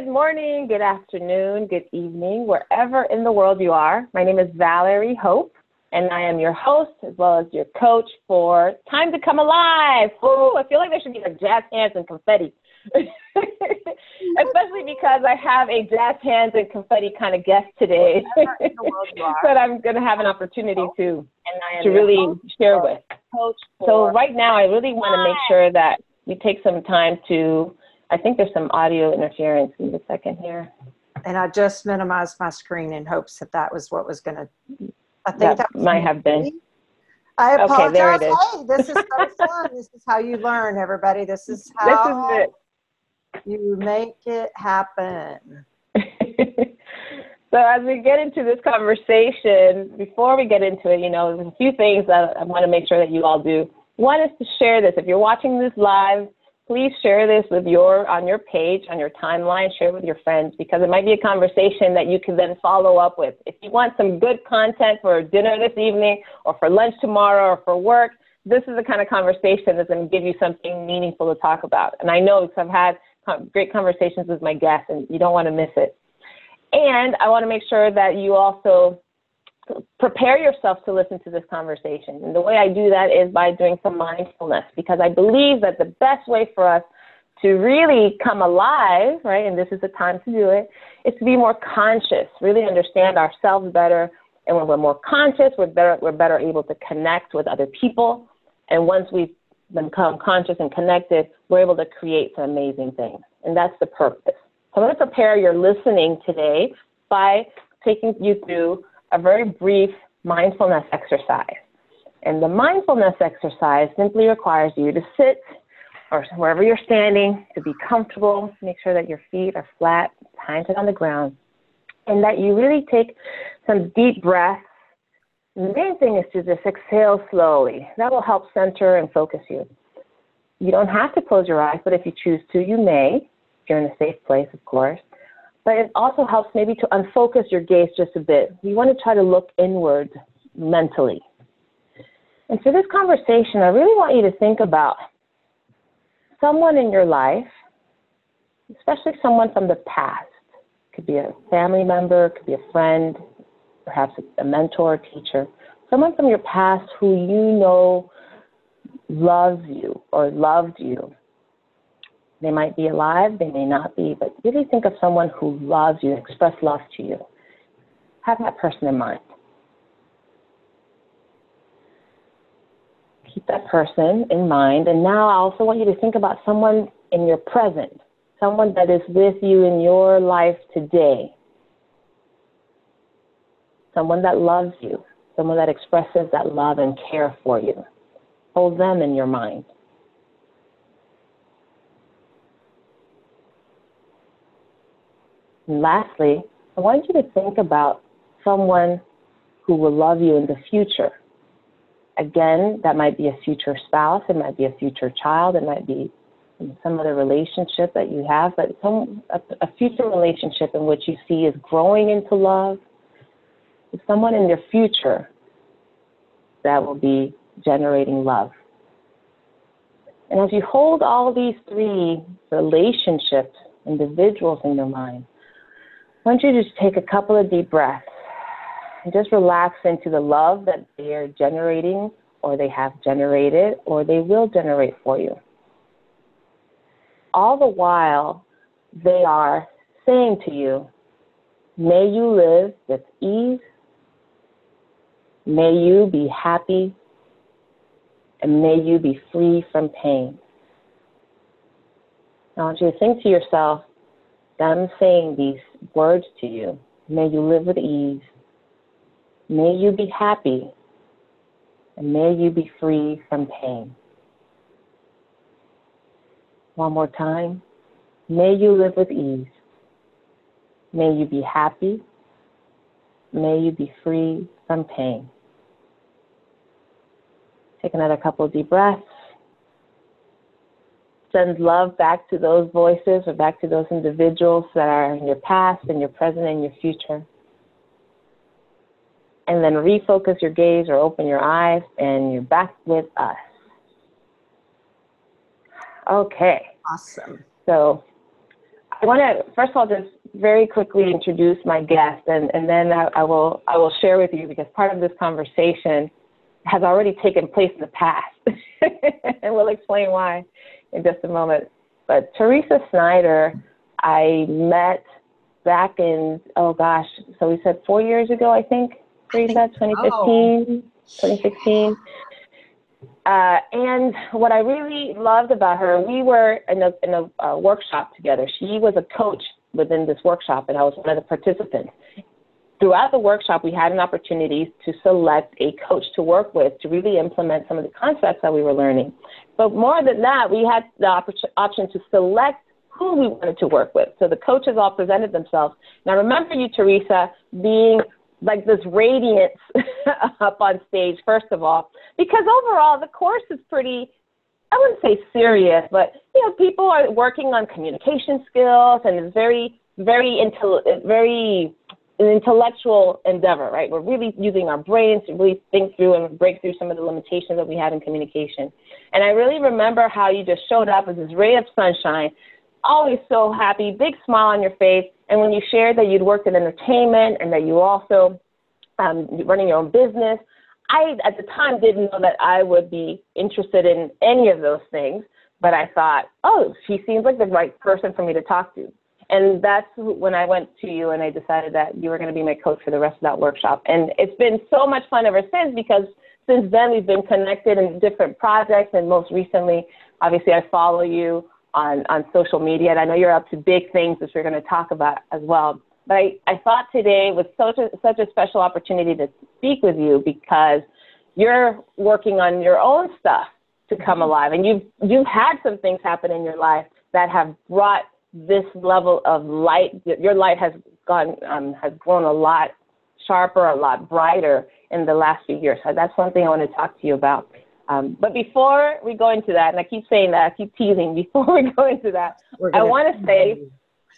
Good morning, good afternoon, good evening, wherever in the world you are. My name is Valerie Hope, and I am your host as well as your coach for Time to Come Alive. Ooh, I feel like there should be like jazz hands and confetti. Especially because I have a jazz hands and confetti kind of guest today that I'm going to have an opportunity to, to really share with. So right now, I really want to make sure that we take some time to I think there's some audio interference in the second here. And I just minimized my screen in hopes that that was what was going to. I think that, that might have been. I apologize. Okay, there it is. Hey, this is so fun. this is how you learn, everybody. This is how this is you make it happen. so as we get into this conversation, before we get into it, you know, there's a few things that I want to make sure that you all do. One is to share this. If you're watching this live, please share this with your on your page on your timeline share with your friends because it might be a conversation that you can then follow up with. If you want some good content for dinner this evening or for lunch tomorrow or for work this is the kind of conversation that's going to give you something meaningful to talk about. And i know because i've had great conversations with my guests and you don't want to miss it. And i want to make sure that you also prepare yourself to listen to this conversation. And the way I do that is by doing some mindfulness because I believe that the best way for us to really come alive, right, and this is the time to do it, is to be more conscious, really understand ourselves better. And when we're more conscious, we're better, we're better able to connect with other people. And once we've become conscious and connected, we're able to create some amazing things. And that's the purpose. So I'm going to prepare your listening today by taking you through a very brief mindfulness exercise. And the mindfulness exercise simply requires you to sit or wherever you're standing to be comfortable, make sure that your feet are flat, planted on the ground, and that you really take some deep breaths. The main thing is to just exhale slowly. That will help center and focus you. You don't have to close your eyes, but if you choose to, you may, if you're in a safe place, of course but it also helps maybe to unfocus your gaze just a bit. You want to try to look inward mentally. And for this conversation, I really want you to think about someone in your life, especially someone from the past. It could be a family member, it could be a friend, perhaps a mentor, teacher. Someone from your past who you know loves you or loved you they might be alive, they may not be, but really think of someone who loves you, express love to you. Have that person in mind. Keep that person in mind. And now I also want you to think about someone in your present, someone that is with you in your life today, someone that loves you, someone that expresses that love and care for you. Hold them in your mind. Lastly, I want you to think about someone who will love you in the future. Again, that might be a future spouse, it might be a future child, it might be some other relationship that you have, but some a, a future relationship in which you see is growing into love. Is someone in your future that will be generating love. And as you hold all these three relationships, individuals in your mind, why don't you just take a couple of deep breaths and just relax into the love that they are generating or they have generated or they will generate for you. All the while, they are saying to you, May you live with ease, may you be happy, and may you be free from pain. I want you to think to yourself, them saying these words to you. May you live with ease. May you be happy. And may you be free from pain. One more time. May you live with ease. May you be happy. May you be free from pain. Take another couple of deep breaths send love back to those voices or back to those individuals that are in your past and your present and your future. And then refocus your gaze or open your eyes and you're back with us. Okay. Awesome. So I want to first of all just very quickly introduce my guest, and, and then I, I, will I will share with you because part of this conversation has already taken place in the past, and we'll explain why in just a moment. But Teresa Snider, I met back in oh gosh, so we said four years ago, I think. Teresa, 2015, 2016. Uh, and what I really loved about her, we were in a, in a uh, workshop together. She was a coach within this workshop, and I was one of the participants. Throughout the workshop, we had an opportunity to select a coach to work with to really implement some of the concepts that we were learning. But more than that, we had the op- option to select who we wanted to work with. So the coaches all presented themselves. Now, remember you, Teresa, being like this radiance up on stage, first of all, because overall the course is pretty, I wouldn't say serious, but you know, people are working on communication skills and it's very, very, intel- very an intellectual endeavor, right? We're really using our brains to really think through and break through some of the limitations that we have in communication. And I really remember how you just showed up as this ray of sunshine, always so happy, big smile on your face, and when you shared that you'd worked in entertainment and that you also um, running your own business, I at the time didn't know that I would be interested in any of those things. But I thought, oh, she seems like the right person for me to talk to. And that's when I went to you and I decided that you were going to be my coach for the rest of that workshop. And it's been so much fun ever since because since then we've been connected in different projects. And most recently, obviously, I follow you on, on social media. And I know you're up to big things, which we're going to talk about as well. But I, I thought today was such a, such a special opportunity to speak with you because you're working on your own stuff to come mm-hmm. alive. And you've, you've had some things happen in your life that have brought this level of light. Your light has gone, um, has grown a lot sharper, a lot brighter in the last few years. So that's one thing I want to talk to you about. Um, but before we go into that, and I keep saying that, I keep teasing, before we go into that, I want to say,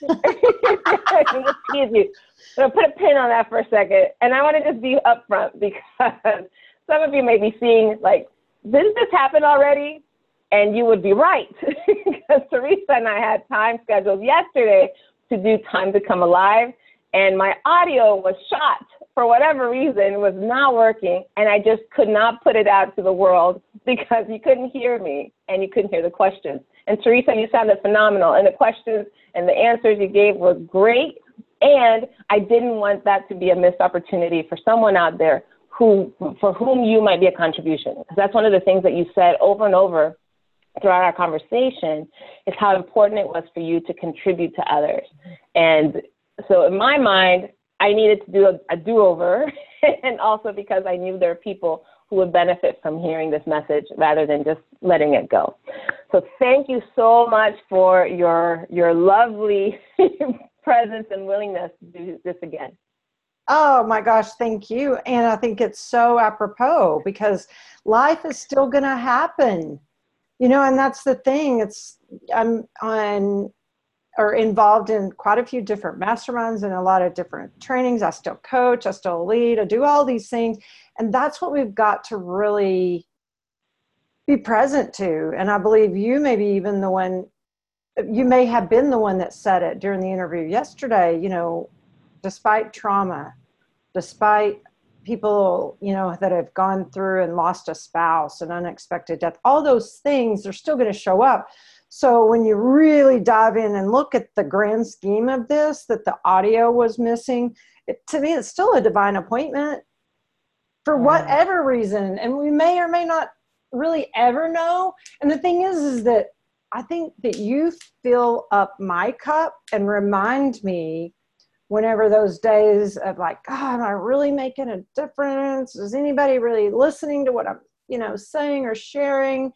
just tease you. I'm to put a pin on that for a second. And I want to just be upfront because some of you may be seeing, like, didn't this happen already? And you would be right because Teresa and I had time scheduled yesterday to do Time to Come Alive. And my audio was shot for whatever reason was not working and I just could not put it out to the world because you couldn't hear me and you couldn't hear the questions. And Teresa, you sounded phenomenal and the questions and the answers you gave were great. And I didn't want that to be a missed opportunity for someone out there who, for whom you might be a contribution. Because that's one of the things that you said over and over throughout our conversation is how important it was for you to contribute to others. And so in my mind, I needed to do a, a do over, and also because I knew there are people who would benefit from hearing this message rather than just letting it go. So thank you so much for your your lovely presence and willingness to do this again. Oh my gosh, thank you. And I think it's so apropos because life is still going to happen. You know, and that's the thing. It's I'm on or involved in quite a few different masterminds and a lot of different trainings. I still coach, I still lead, I do all these things. And that's what we've got to really be present to. And I believe you may be even the one, you may have been the one that said it during the interview yesterday, you know, despite trauma, despite people, you know, that have gone through and lost a spouse, an unexpected death, all those things are still going to show up so when you really dive in and look at the grand scheme of this, that the audio was missing, it, to me, it's still a divine appointment for whatever reason. And we may or may not really ever know. And the thing is, is that I think that you fill up my cup and remind me whenever those days of like, God, am I really making a difference? Is anybody really listening to what I'm, you know, saying or sharing?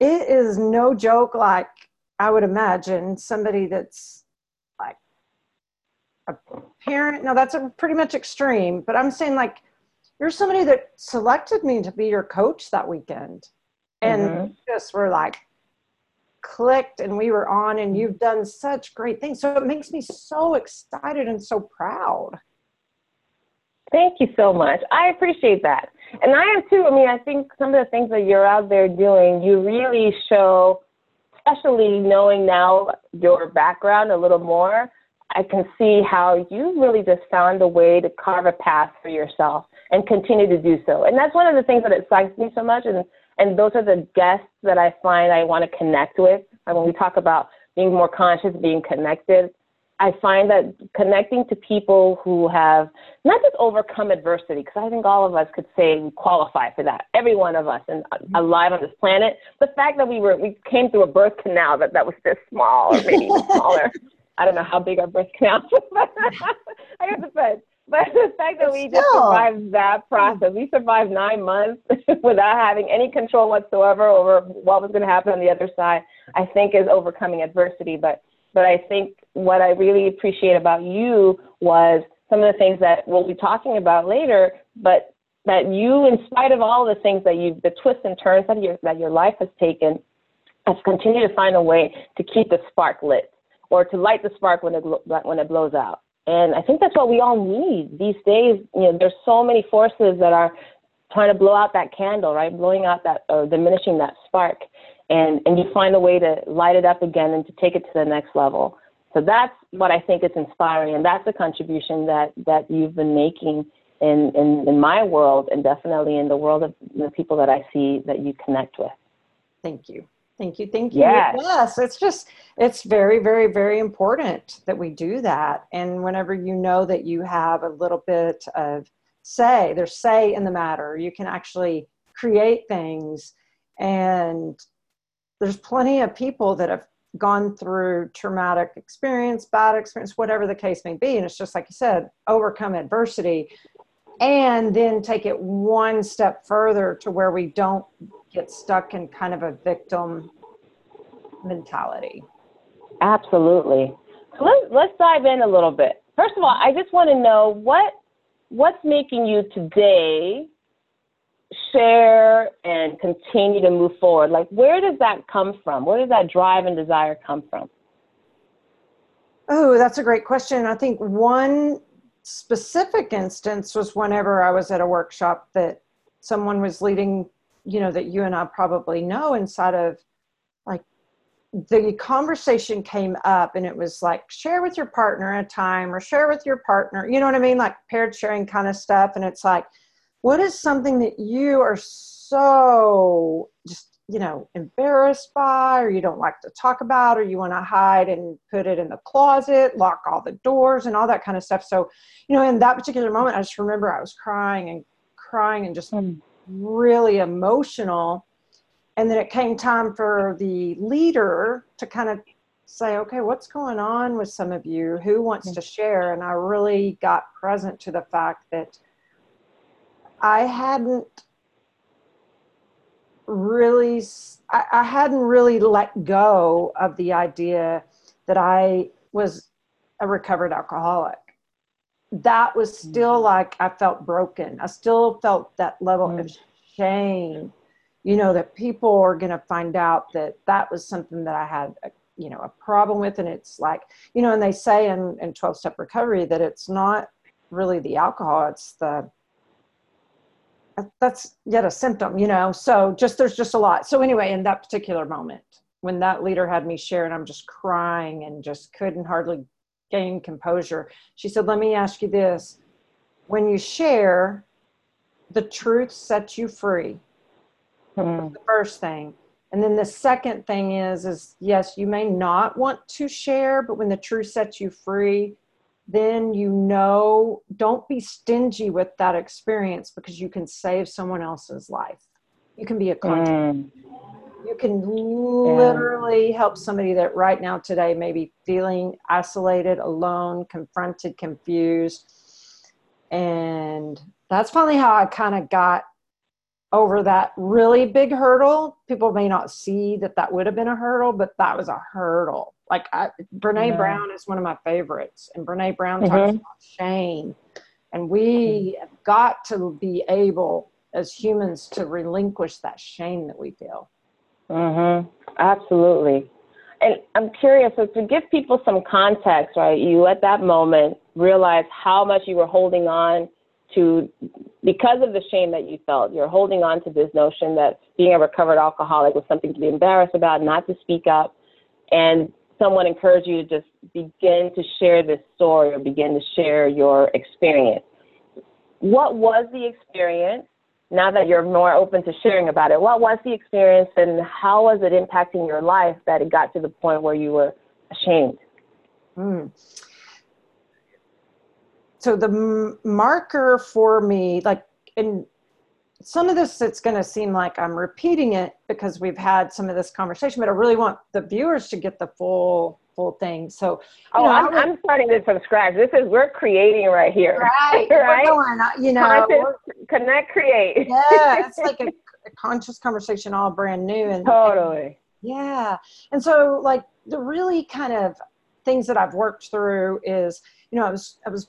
it is no joke like I would imagine somebody that's like a parent. No, that's a pretty much extreme, but I'm saying like you're somebody that selected me to be your coach that weekend. And mm-hmm. just were like clicked and we were on and you've done such great things. So it makes me so excited and so proud. Thank you so much. I appreciate that. And I am too. I mean, I think some of the things that you're out there doing, you really show especially knowing now your background a little more, I can see how you really just found a way to carve a path for yourself and continue to do so. And that's one of the things that excites me so much. And, and those are the guests that I find I want to connect with. And when we talk about being more conscious, being connected, I find that connecting to people who have not just overcome adversity, because I think all of us could say we qualify for that, every one of us and mm-hmm. alive on this planet. The fact that we were we came through a birth canal that that was this small or maybe smaller. I don't know how big our birth canal was, but I guess it depends. But the fact that we just survived that process, we survived nine months without having any control whatsoever over what was going to happen on the other side, I think is overcoming adversity. But but I think what I really appreciate about you was some of the things that we'll be talking about later, but that you, in spite of all the things that you, the twists and turns that your, that your life has taken, has continued to find a way to keep the spark lit or to light the spark when it, when it blows out. And I think that's what we all need these days. You know, there's so many forces that are trying to blow out that candle, right? Blowing out that or diminishing that spark and and you find a way to light it up again and to take it to the next level. So that's what I think is inspiring, and that's a contribution that that you've been making in in, in my world, and definitely in the world of the people that I see that you connect with. Thank you. Thank you. Thank you. Yes. yes. It's just, it's very, very, very important that we do that. And whenever you know that you have a little bit of say, there's say in the matter, you can actually create things and there's plenty of people that have gone through traumatic experience, bad experience, whatever the case may be. And it's just like you said, overcome adversity and then take it one step further to where we don't get stuck in kind of a victim mentality. Absolutely. So let's, let's dive in a little bit. First of all, I just want to know what what's making you today share and continue to move forward? Like, where does that come from? Where does that drive and desire come from? Oh, that's a great question. I think one specific instance was whenever I was at a workshop that someone was leading, you know, that you and I probably know inside of like the conversation came up and it was like share with your partner a time or share with your partner, you know what I mean? Like paired sharing kind of stuff. And it's like, what is something that you are so just you know embarrassed by or you don't like to talk about or you want to hide and put it in the closet lock all the doors and all that kind of stuff so you know in that particular moment i just remember i was crying and crying and just mm. really emotional and then it came time for the leader to kind of say okay what's going on with some of you who wants mm. to share and i really got present to the fact that I hadn't really I, I, hadn't really let go of the idea that I was a recovered alcoholic. That was still mm-hmm. like I felt broken. I still felt that level mm-hmm. of shame, you know, that people are going to find out that that was something that I had, a, you know, a problem with. And it's like, you know, and they say in, in 12 step recovery that it's not really the alcohol, it's the that's yet a symptom, you know. So just there's just a lot. So anyway, in that particular moment, when that leader had me share and I'm just crying and just couldn't hardly gain composure, she said, Let me ask you this. When you share, the truth sets you free. Mm. the first thing. And then the second thing is, is yes, you may not want to share, but when the truth sets you free, then you know don't be stingy with that experience because you can save someone else's life you can be a mm. you can literally yeah. help somebody that right now today may be feeling isolated alone confronted confused and that's finally how i kind of got over that really big hurdle people may not see that that would have been a hurdle but that was a hurdle like I, Brene. Brown is one of my favorites, and Brene Brown mm-hmm. talks about shame, and we mm-hmm. have got to be able as humans to relinquish that shame that we feel. Mhm. Absolutely. And I'm curious, so to give people some context, right? You at that moment realize how much you were holding on to because of the shame that you felt. You're holding on to this notion that being a recovered alcoholic was something to be embarrassed about, not to speak up and someone encouraged you to just begin to share this story or begin to share your experience. What was the experience? Now that you're more open to sharing about it, what was the experience and how was it impacting your life that it got to the point where you were ashamed? Mm. So the marker for me, like in some of this it's going to seem like i'm repeating it because we've had some of this conversation but i really want the viewers to get the full full thing. So oh know, I'm, would, I'm, starting this from scratch. This is we're creating right here. Right right? going, uh, you know connect create. Yeah it's like a, a, conscious conversation all brand new and totally. And, yeah and so like the really kind of things that i've worked through is you know i was i was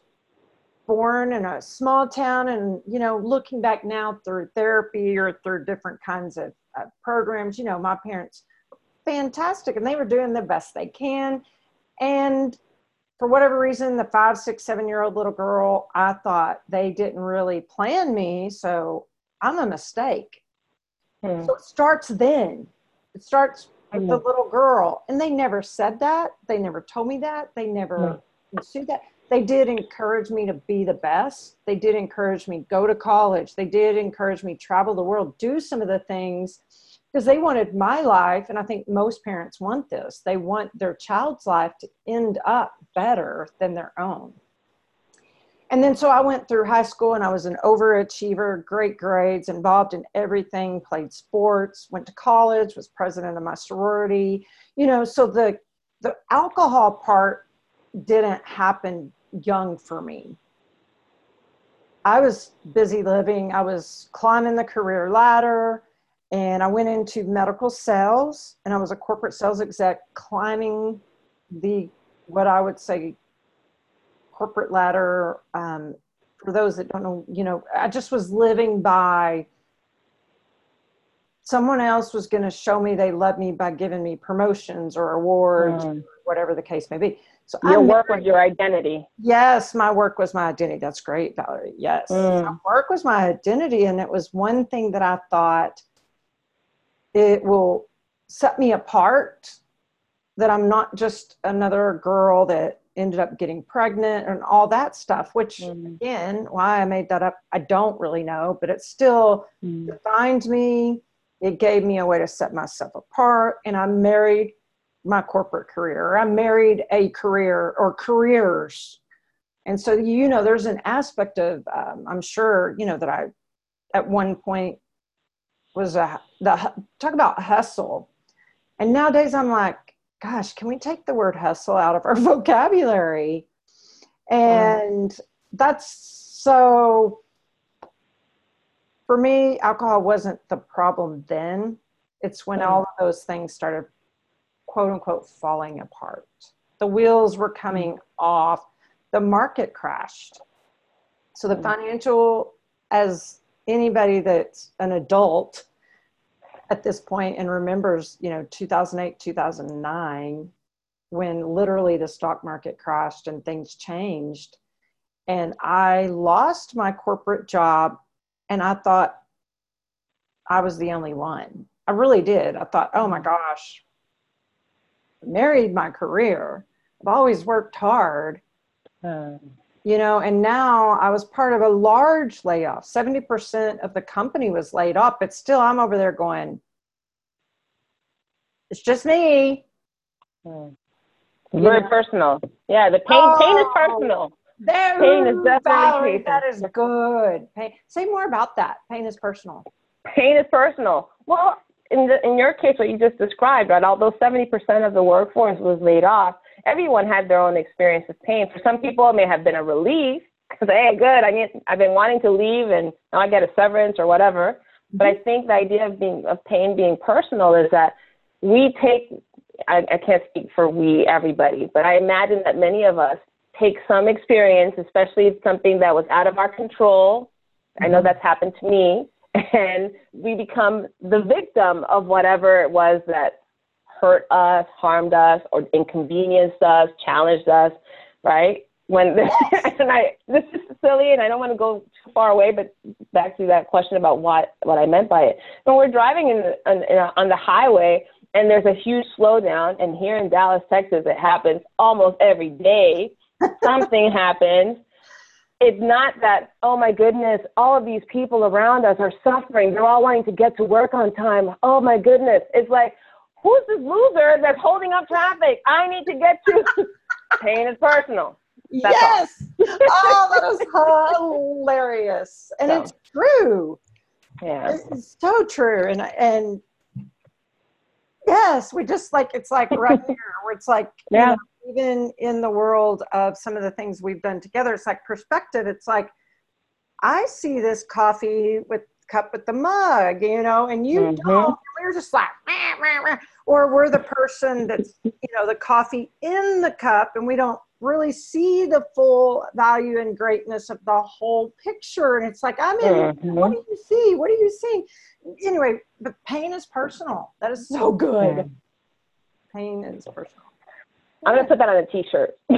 born in a small town and you know looking back now through therapy or through different kinds of uh, programs you know my parents fantastic and they were doing the best they can. And for whatever reason the five six seven year old little girl i thought they didn't really plan me so i'm a mistake. Hmm. so it starts then. It starts with the little girl. And they never said that. They never told me that. They never pursued that they did encourage me to be the best. They did encourage me go to college. They did encourage me travel the world, do some of the things because they wanted my life and I think most parents want this. They want their child's life to end up better than their own. And then so I went through high school and I was an overachiever, great grades, involved in everything, played sports, went to college, was president of my sorority. You know, so the the alcohol part didn't happen young for me. I was busy living, I was climbing the career ladder, and I went into medical sales, and I was a corporate sales exec climbing the what I would say corporate ladder. Um, for those that don't know, you know, I just was living by someone else was going to show me they love me by giving me promotions or awards, mm. whatever the case may be. So your I'm work was your identity. Yes, my work was my identity. That's great, Valerie. Yes, mm. my work was my identity, and it was one thing that I thought it will set me apart. That I'm not just another girl that ended up getting pregnant and all that stuff. Which mm. again, why I made that up, I don't really know, but it still mm. defined me. It gave me a way to set myself apart, and I'm married my corporate career. I married a career or careers. And so, you know, there's an aspect of, um, I'm sure, you know, that I at one point was a, the, talk about hustle. And nowadays I'm like, gosh, can we take the word hustle out of our vocabulary? And mm. that's so, for me, alcohol wasn't the problem then. It's when mm. all of those things started quote unquote falling apart. The wheels were coming off. The market crashed. So the mm. financial, as anybody that's an adult at this point and remembers, you know, 2008, 2009, when literally the stock market crashed and things changed. And I lost my corporate job and I thought I was the only one. I really did. I thought, oh my mm. gosh, married my career. I've always worked hard. Um, you know, and now I was part of a large layoff. 70% of the company was laid off, but still I'm over there going, it's just me. Hmm. Very know? personal. Yeah, the pain oh, pain is personal. There, pain is definitely Valerie, that is good. Pain. Say more about that. Pain is personal. Pain is personal. Well, in, the, in your case, what you just described, right, although 70% of the workforce was laid off, everyone had their own experience of pain. For some people, it may have been a relief because, hey, good, I mean, I've been wanting to leave and now I get a severance or whatever. But I think the idea of being of pain being personal is that we take. I, I can't speak for we everybody, but I imagine that many of us take some experience, especially something that was out of our control. I know mm-hmm. that's happened to me and we become the victim of whatever it was that hurt us, harmed us, or inconvenienced us, challenged us, right? When this, and I this is silly, and I don't want to go too far away, but back to that question about what what I meant by it. When we're driving in, in, in on the highway, and there's a huge slowdown. And here in Dallas, Texas, it happens almost every day. Something happens. It's not that, oh my goodness, all of these people around us are suffering. They're all wanting to get to work on time. Oh my goodness. It's like, who's this loser that's holding up traffic? I need to get to. Pain is personal. That's yes. oh, that is hilarious, and so. it's true. Yeah, it's so true, and and yes, we just like it's like right here, where it's like yeah. You know, even in the world of some of the things we've done together, it's like perspective. It's like I see this coffee with cup with the mug, you know, and you mm-hmm. don't. We're just like, or we're the person that's, you know, the coffee in the cup, and we don't really see the full value and greatness of the whole picture. And it's like, I'm in, mm-hmm. what do you see? What do you see? Anyway, the pain is personal. That is so good. Mm-hmm. Pain is personal. I'm to put that on a t shirt. uh,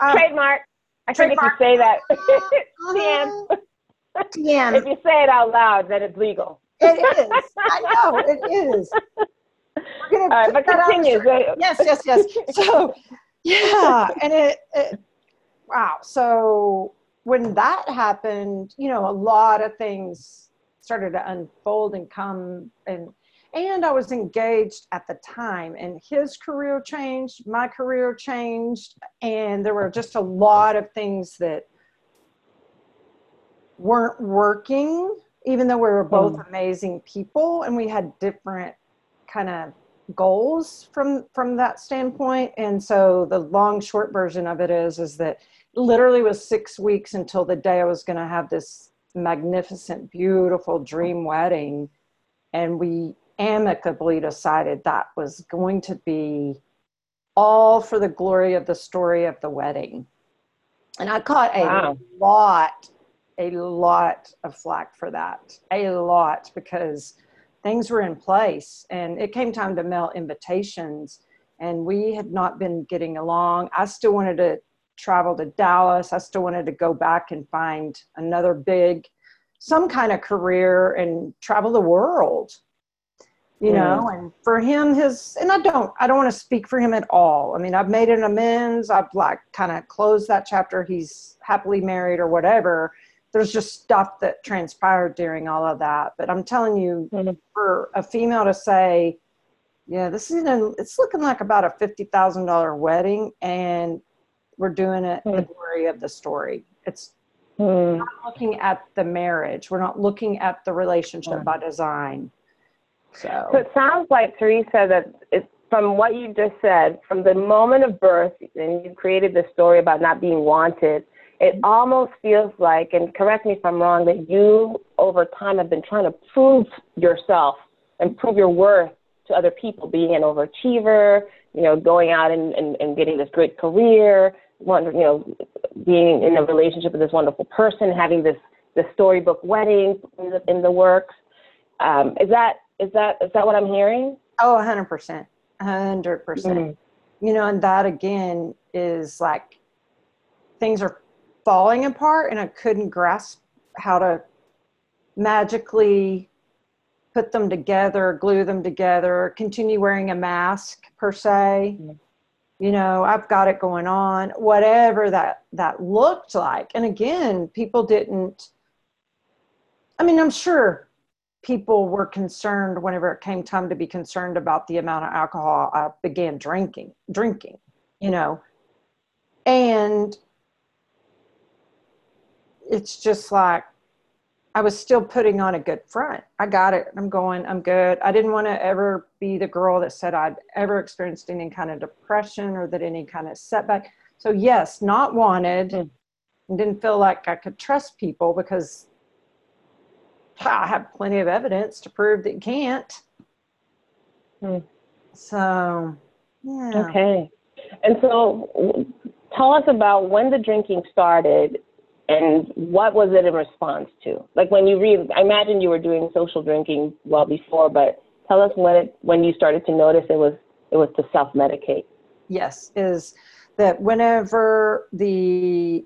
trademark. I think if you to say that. TM. TM. If you say it out loud, then it's legal. It is. I know, it is. We're gonna but continue. Yes, yes, yes. So, yeah, and it, it, wow. So when that happened, you know, a lot of things started to unfold and come and and I was engaged at the time, and his career changed, my career changed, and there were just a lot of things that weren't working, even though we were both mm. amazing people and we had different kind of goals from from that standpoint and so the long short version of it is is that literally was six weeks until the day i was going to have this magnificent beautiful dream wedding and we amicably decided that was going to be all for the glory of the story of the wedding. And i caught a wow. lot a lot of flack for that a lot because things were in place and it came time to mail invitations and we had not been getting along. I still wanted to travel to dallas. I still wanted to go back and find another big some kind of career and travel the world you know mm. and for him his and i don't i don't want to speak for him at all i mean i've made an amends i've like kind of closed that chapter he's happily married or whatever there's just stuff that transpired during all of that. But I'm telling you, mm-hmm. for a female to say, yeah, this is a, it's looking like about a fifty thousand dollar wedding, and we're doing it mm-hmm. the glory of the story. It's mm-hmm. not looking at the marriage. We're not looking at the relationship mm. by design. So. so it sounds like Teresa that it's from what you just said, from the moment of birth, and you created this story about not being wanted it almost feels like, and correct me if I'm wrong, that you over time have been trying to prove yourself and prove your worth to other people, being an overachiever, you know, going out and, and, and getting this great career, you know, being in a relationship with this wonderful person, having this, this storybook wedding in the, in the works. Um, is that is that is that what I'm hearing? Oh, 100%. 100%. percent mm-hmm. You know, and that again is like things are falling apart and I couldn't grasp how to magically put them together, glue them together, continue wearing a mask per se. Mm-hmm. You know, I've got it going on, whatever that that looked like. And again, people didn't I mean, I'm sure people were concerned whenever it came time to be concerned about the amount of alcohol I began drinking, drinking, you know. And it's just like I was still putting on a good front. I got it. I'm going, I'm good. I didn't want to ever be the girl that said I'd ever experienced any kind of depression or that any kind of setback. So, yes, not wanted mm. and didn't feel like I could trust people because I have plenty of evidence to prove that you can't. Mm. So, yeah. Okay. And so, tell us about when the drinking started and what was it in response to? Like when you read, I imagine you were doing social drinking well before, but tell us when it when you started to notice it was it was to self medicate. Yes, is that whenever the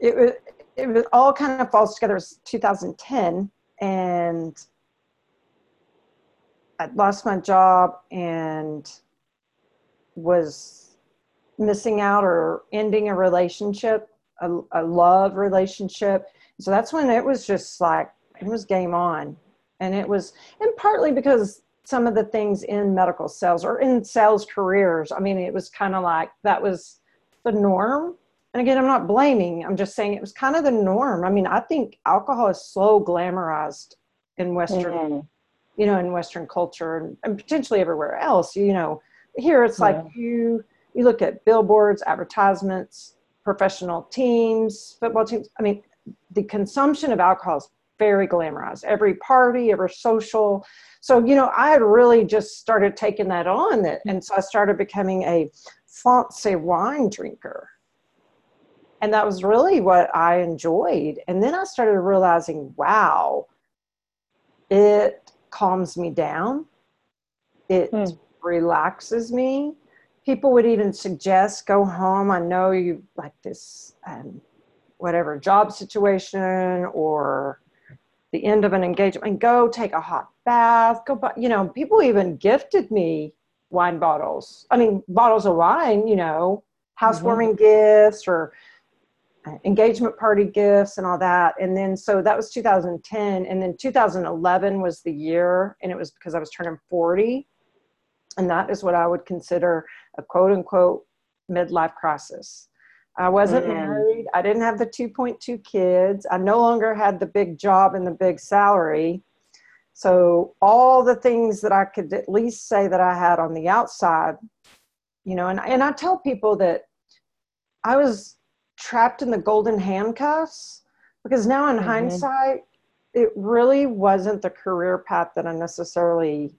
it was it was all kind of falls together. It was 2010, and I lost my job and was missing out or ending a relationship, a, a love relationship. So that's when it was just like, it was game on. And it was, and partly because some of the things in medical sales or in sales careers, I mean, it was kind of like that was the norm. And again, I'm not blaming, I'm just saying it was kind of the norm. I mean, I think alcohol is so glamorized in Western, mm-hmm. you know, in Western culture and, and, potentially everywhere else. You know, here it's like you you look at billboards, advertisements, professional teams, football teams. I mean, the consumption of alcohol is very glamorized. Every party, every social. So, you know, I had really just started taking that on. And so I started becoming a fancy wine drinker. And that was really what I enjoyed. And then I started realizing, wow, it calms me down. It hmm. relaxes me. People would even suggest go home. I know you like this, um, whatever job situation or the end of an engagement, and go take a hot bath. Go, you know, people even gifted me wine bottles. I mean, bottles of wine. You know, housewarming mm-hmm. gifts or engagement party gifts and all that. And then, so that was 2010. And then 2011 was the year, and it was because I was turning 40. And that is what I would consider a quote unquote midlife crisis. I wasn't mm-hmm. married. I didn't have the 2.2 kids. I no longer had the big job and the big salary. So, all the things that I could at least say that I had on the outside, you know, and, and I tell people that I was trapped in the golden handcuffs because now in mm-hmm. hindsight it really wasn't the career path that i necessarily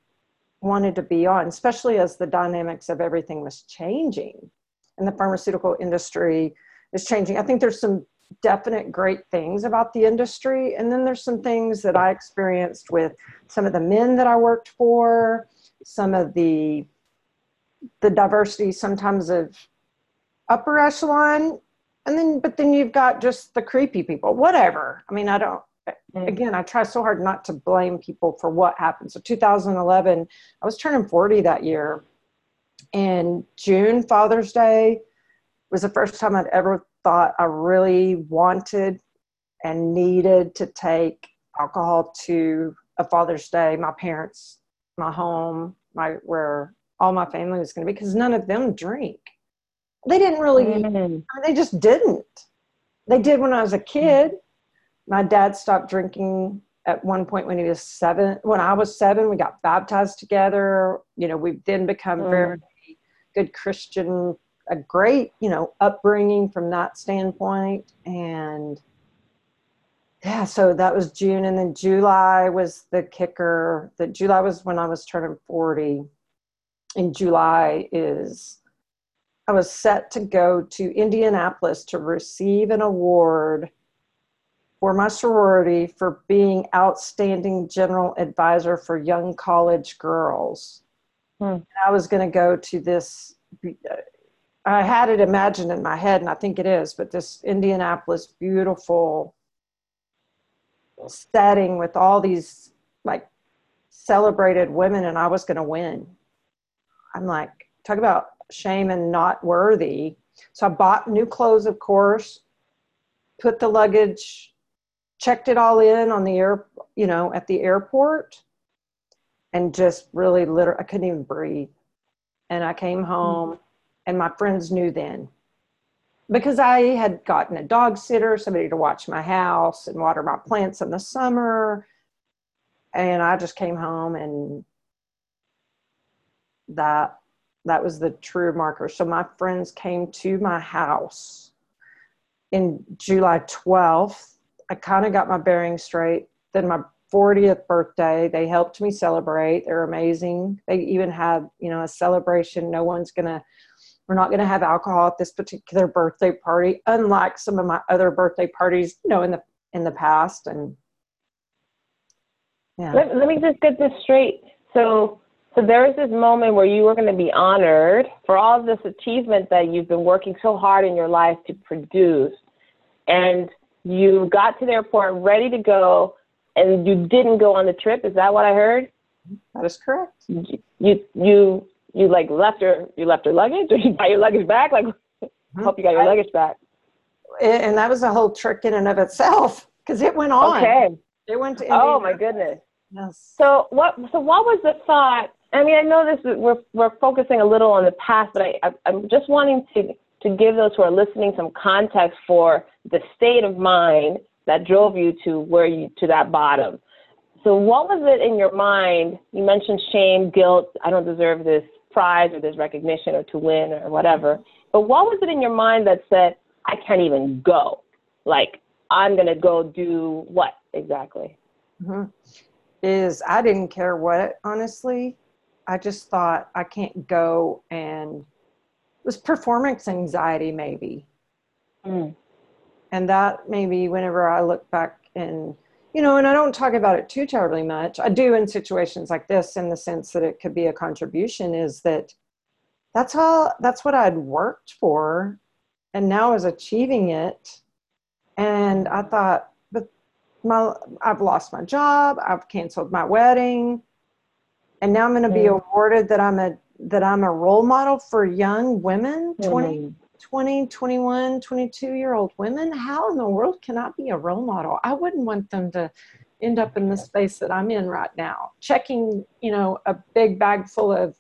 wanted to be on especially as the dynamics of everything was changing and the pharmaceutical industry is changing i think there's some definite great things about the industry and then there's some things that i experienced with some of the men that i worked for some of the the diversity sometimes of upper echelon and then but then you've got just the creepy people whatever. I mean i don't mm. again i try so hard not to blame people for what happened. So 2011 i was turning 40 that year. And june father's day was the first time i'd ever thought i really wanted and needed to take alcohol to a father's day my parents my home my where all my family was going to be because none of them drink they didn't really, mm. I mean, they just didn't. They did when I was a kid. My dad stopped drinking at one point when he was seven. When I was seven, we got baptized together. You know, we've then become mm. very good Christian, a great, you know, upbringing from that standpoint. And yeah, so that was June. And then July was the kicker. That July was when I was turning 40. And July is I was set to go to Indianapolis to receive an award for my sorority for being outstanding general advisor for young college girls. Hmm. I was going to go to this. I had it imagined in my head, and I think it is, but this Indianapolis beautiful setting with all these like celebrated women, and I was going to win. I'm like, talk about shame and not worthy. So I bought new clothes, of course, put the luggage, checked it all in on the air, you know, at the airport, and just really literally, I couldn't even breathe. And I came home, mm-hmm. and my friends knew then because I had gotten a dog sitter, somebody to watch my house and water my plants in the summer. And I just came home and that that was the true marker. So my friends came to my house in July 12th. I kind of got my bearings straight. Then my 40th birthday, they helped me celebrate. They're amazing. They even had, you know, a celebration. No one's going to, we're not going to have alcohol at this particular birthday party, unlike some of my other birthday parties, you know, in the, in the past. And yeah. Let, let me just get this straight. So so there is this moment where you are going to be honored for all of this achievement that you've been working so hard in your life to produce. And you got to the airport ready to go and you didn't go on the trip. Is that what I heard? That is correct. You you you like left your you left your luggage or you got your luggage back? Like mm-hmm. hope you got your luggage back. And that was a whole trick in and of itself because it went on. Okay. It went to Indiana. Oh my goodness. Yes. So what so what was the thought? I mean, I know this we're we're focusing a little on the past, but I, I I'm just wanting to to give those who are listening some context for the state of mind that drove you to where you to that bottom. So what was it in your mind? You mentioned shame, guilt, I don't deserve this prize or this recognition or to win or whatever. But what was it in your mind that said, I can't even go? Like, I'm going to go do what exactly? Mm-hmm. Is I didn't care what, honestly. I just thought I can't go and it was performance anxiety, maybe. Mm. And that maybe whenever I look back and you know, and I don't talk about it too terribly much. I do in situations like this in the sense that it could be a contribution is that that's how that's what I'd worked for and now is achieving it. And I thought, but my I've lost my job, I've canceled my wedding, and now I'm gonna be awarded that I'm a that I'm a role model for young women, 20, 20, 21, 22 year old women, how in the world can I be a role model? I wouldn't want them to end up in the space that I'm in right now, checking, you know, a big bag full of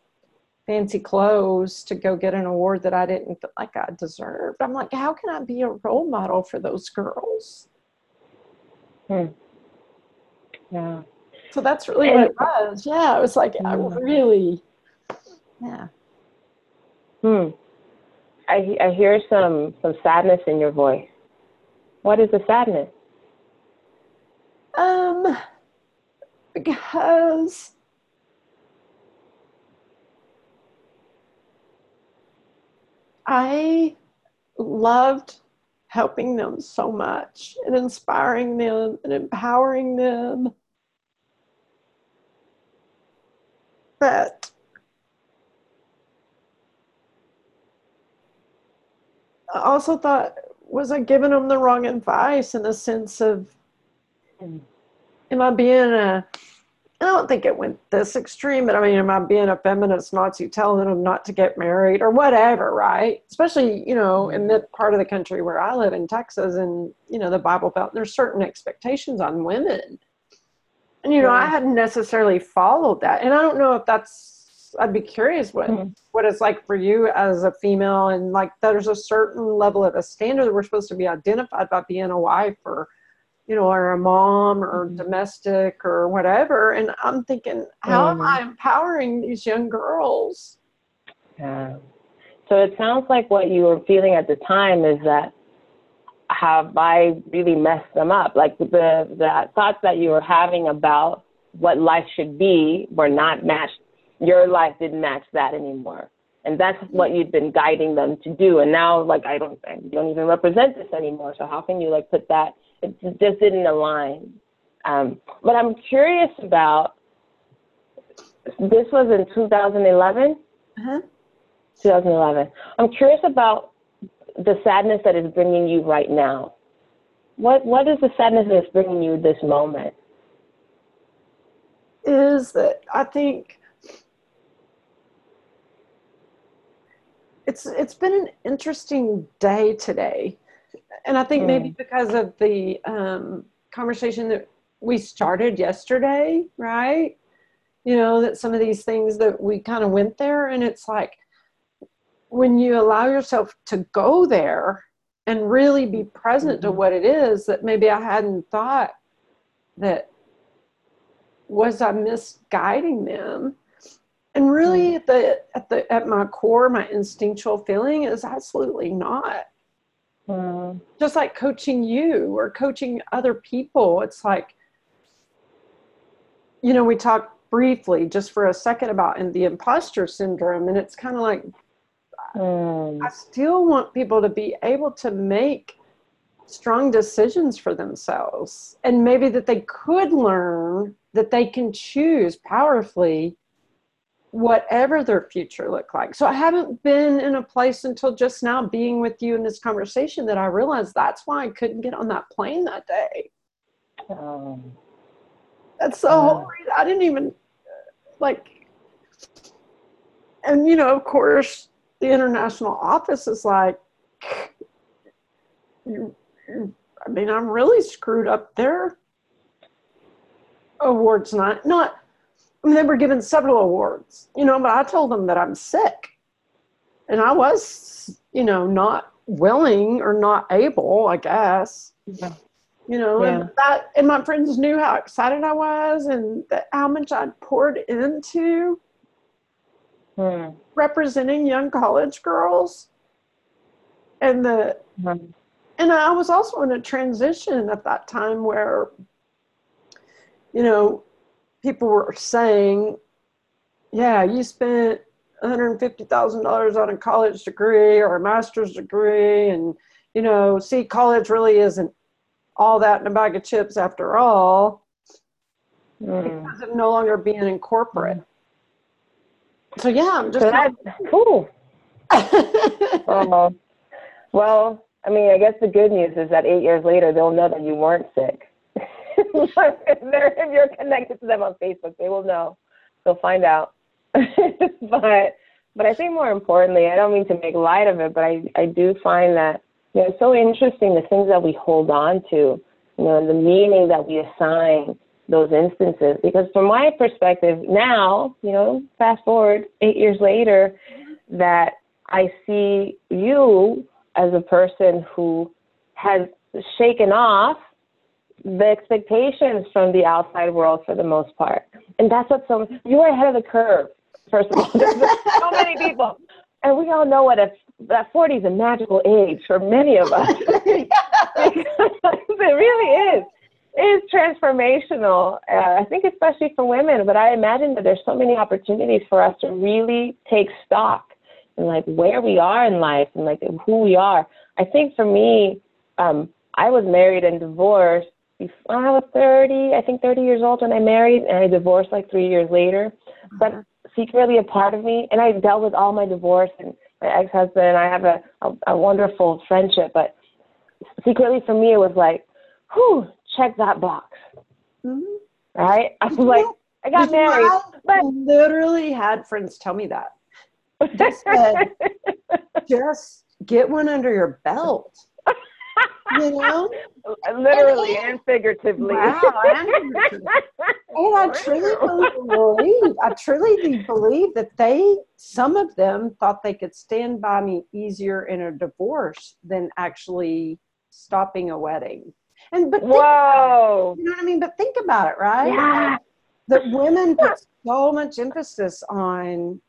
fancy clothes to go get an award that I didn't feel like I deserved. I'm like, how can I be a role model for those girls? Hmm. Yeah. So that's really and, what it was. Yeah, it was like, I hmm. really, yeah. Hmm. I, I hear some, some sadness in your voice. What is the sadness? Um, because I loved helping them so much and inspiring them and empowering them that I also thought, was I giving them the wrong advice in the sense of, am I being a, I don't think it went this extreme, but I mean, am I being a feminist Nazi telling them not to get married or whatever, right? Especially, you know, in mm-hmm. that part of the country where I live in Texas and, you know, the Bible Belt, there's certain expectations on women. And, you know, I hadn't necessarily followed that. And I don't know if that's I'd be curious what mm-hmm. what it's like for you as a female, and like there's a certain level of a standard that we're supposed to be identified by being a wife or, you know, or a mom or mm-hmm. domestic or whatever. And I'm thinking, how mm-hmm. am I empowering these young girls? Yeah. So it sounds like what you were feeling at the time is that have I really messed them up? Like the the thoughts that you were having about what life should be were not matched your life didn't match that anymore. And that's what you'd been guiding them to do. And now, like, I don't, I don't even represent this anymore. So how can you like put that? It just didn't align. Um, but I'm curious about. This was in 2011. Uh-huh. 2011. I'm curious about the sadness that is bringing you right now. What What is the sadness that's bringing you this moment? Is that I think it's it's been an interesting day today, and I think mm. maybe because of the um, conversation that we started yesterday, right? You know that some of these things that we kind of went there, and it's like when you allow yourself to go there and really be present mm-hmm. to what it is that maybe I hadn't thought that was I misguiding them and really mm. at the at the at my core my instinctual feeling is absolutely not mm. just like coaching you or coaching other people it's like you know we talked briefly just for a second about in the imposter syndrome and it's kind of like mm. i still want people to be able to make strong decisions for themselves and maybe that they could learn that they can choose powerfully whatever their future looked like. So I haven't been in a place until just now being with you in this conversation that I realized that's why I couldn't get on that plane that day. Um, that's the um, whole reason. I didn't even, like, and you know, of course, the international office is like, you, I mean, I'm really screwed up there. Awards not not. I mean, they were given several awards, you know, but I told them that I'm sick, and I was, you know, not willing or not able, I guess. Yeah. You know, yeah. and that, and my friends knew how excited I was and that, how much I'd poured into hmm. representing young college girls, and the. Hmm and I was also in a transition at that time where, you know, people were saying, yeah, you spent $150,000 on a college degree or a master's degree. And, you know, see, college really isn't all that in a bag of chips after all mm. because of no longer being in corporate. So, yeah, I'm just. cool. uh, well, I mean, I guess the good news is that eight years later, they'll know that you weren't sick. if you're connected to them on Facebook, they will know. They'll find out. but but I think more importantly, I don't mean to make light of it, but I, I do find that you know it's so interesting the things that we hold on to, you know, the meaning that we assign those instances. Because from my perspective now, you know, fast forward eight years later, that I see you as a person who has shaken off the expectations from the outside world for the most part. And that's what so you are ahead of the curve, first of all. There's so many people. And we all know what a that 40 is a magical age for many of us. it really is. Is transformational. Uh, I think especially for women, but I imagine that there's so many opportunities for us to really take stock and like where we are in life and like who we are. I think for me, um, I was married and divorced before I was 30, I think 30 years old when I married, and I divorced like three years later. But uh-huh. secretly, a part of me, and I dealt with all my divorce and my ex-husband. And I have a, a, a wonderful friendship, but secretly for me, it was like, whew, check that box. Mm-hmm. Right? I was like, I got married. I but literally had friends tell me that just said, just get one under your belt. You know, literally and, and figuratively. Wow, and, and I truly believe, I truly believe that they, some of them, thought they could stand by me easier in a divorce than actually stopping a wedding. And but whoa, you know what I mean? But think about it, right? Yeah. That women put so much emphasis on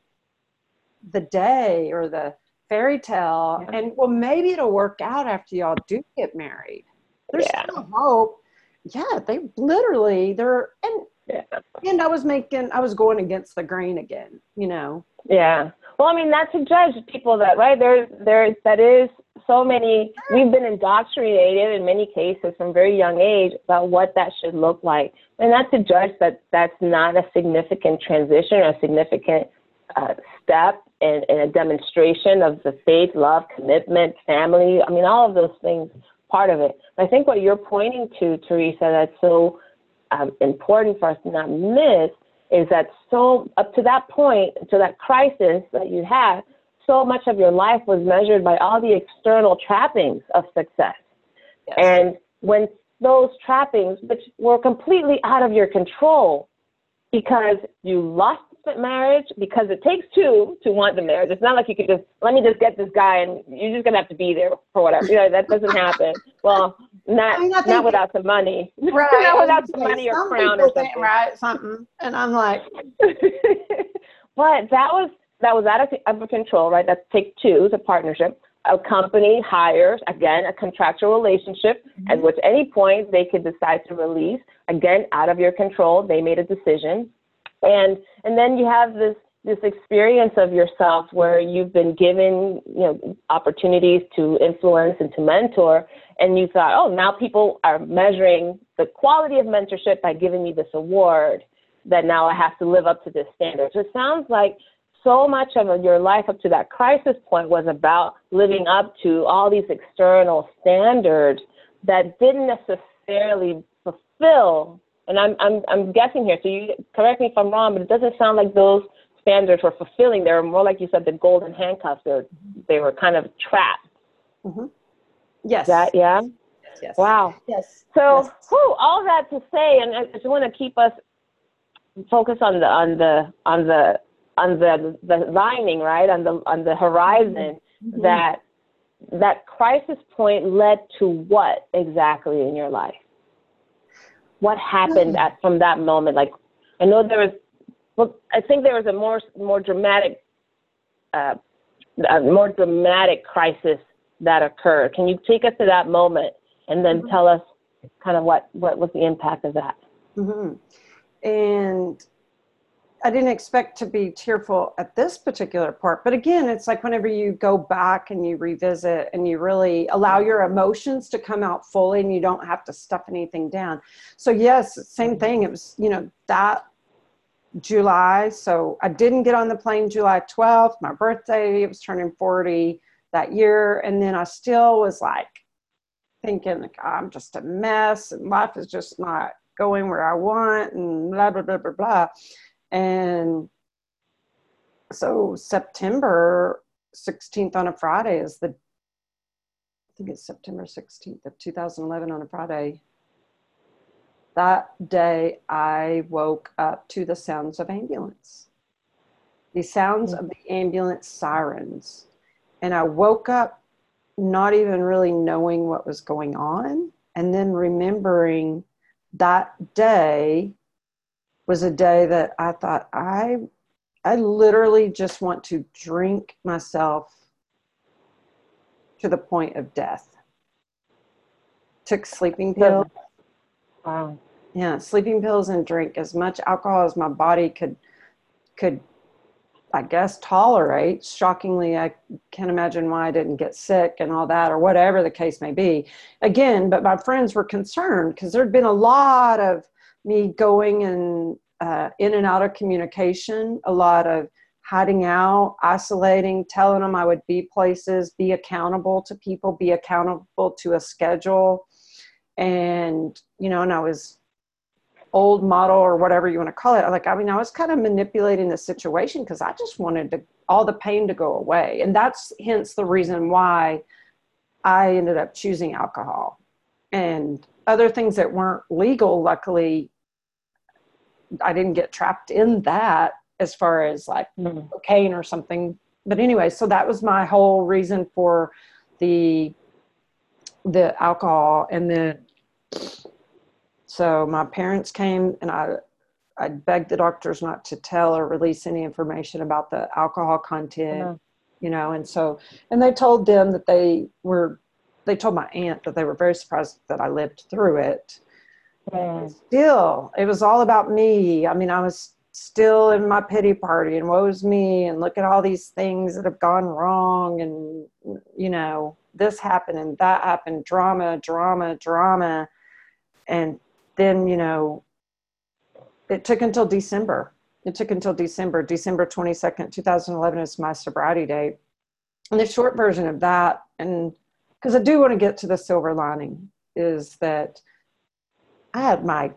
the day or the fairy tale yeah. and well maybe it'll work out after y'all do get married there's yeah. still hope yeah they literally they're and yeah. and i was making i was going against the grain again you know yeah well i mean not to judge people that right there there that is so many we've been indoctrinated in many cases from very young age about what that should look like and not to judge that that's not a significant transition or a significant uh, step and, a demonstration of the faith, love, commitment, family. I mean, all of those things part of it. I think what you're pointing to, Teresa, that's so um, important for us to not miss is that so up to that point, to that crisis that you had, so much of your life was measured by all the external trappings of success. Yes. And when those trappings, which were completely out of your control because you lost the marriage because it takes two to want the marriage. It's not like you could just let me just get this guy and you're just gonna have to be there for whatever. You know that doesn't happen. Well, not I mean, not without some money. Right. not without some money or crown or something. Right. Something. And I'm like. but that was that was out of, out of control. Right. That's take two. It's a partnership. A company hires again a contractual relationship mm-hmm. at which any point they could decide to release. Again, out of your control. They made a decision and and then you have this this experience of yourself where you've been given you know opportunities to influence and to mentor and you thought oh now people are measuring the quality of mentorship by giving me this award that now i have to live up to this standard so it sounds like so much of your life up to that crisis point was about living up to all these external standards that didn't necessarily fulfill and I'm I'm I'm guessing here. So you correct me if I'm wrong, but it doesn't sound like those standards were fulfilling. They were more like you said, the golden handcuffs. They were, they were kind of trapped. Mm-hmm. Yes. That yeah. Yes. Wow. Yes. So, yes. whew, all that to say, and I just want to keep us focused on the on the on the on the the lining, right, on the on the horizon. Mm-hmm. That that crisis point led to what exactly in your life? What happened mm-hmm. at from that moment? Like, I know there was. Well, I think there was a more more dramatic, uh, a more dramatic crisis that occurred. Can you take us to that moment and then mm-hmm. tell us kind of what what was the impact of that? Mm-hmm. And I didn't expect to be tearful at this particular part, but again, it's like whenever you go back and you revisit and you really allow your emotions to come out fully and you don't have to stuff anything down. So, yes, same mm-hmm. thing. It was, you know, that July. So, I didn't get on the plane July 12th, my birthday, it was turning 40 that year. And then I still was like thinking, like, oh, I'm just a mess and life is just not going where I want and blah, blah, blah, blah, blah. And so September 16th on a Friday is the, I think it's September 16th of 2011 on a Friday. That day I woke up to the sounds of ambulance, the sounds of the ambulance sirens. And I woke up not even really knowing what was going on and then remembering that day was a day that I thought I I literally just want to drink myself to the point of death. Took sleeping pills. Wow. Yeah, sleeping pills and drink as much alcohol as my body could could I guess tolerate. Shockingly, I can't imagine why I didn't get sick and all that, or whatever the case may be. Again, but my friends were concerned because there'd been a lot of me going and uh, in and out of communication, a lot of hiding out, isolating, telling them I would be places, be accountable to people, be accountable to a schedule. And, you know, and I was old model or whatever you want to call it. Like, I mean, I was kind of manipulating the situation because I just wanted to, all the pain to go away. And that's hence the reason why I ended up choosing alcohol and other things that weren't legal. Luckily, I didn't get trapped in that as far as like mm. cocaine or something. But anyway, so that was my whole reason for the the alcohol and then so my parents came and I I begged the doctors not to tell or release any information about the alcohol content, mm-hmm. you know, and so and they told them that they were they told my aunt that they were very surprised that I lived through it. Still, it was all about me. I mean, I was still in my pity party and woe's me and look at all these things that have gone wrong and you know, this happened and that happened, drama, drama, drama. And then, you know, it took until December. It took until December, December 22nd, 2011 is my sobriety date. And the short version of that, and because I do want to get to the silver lining, is that I had my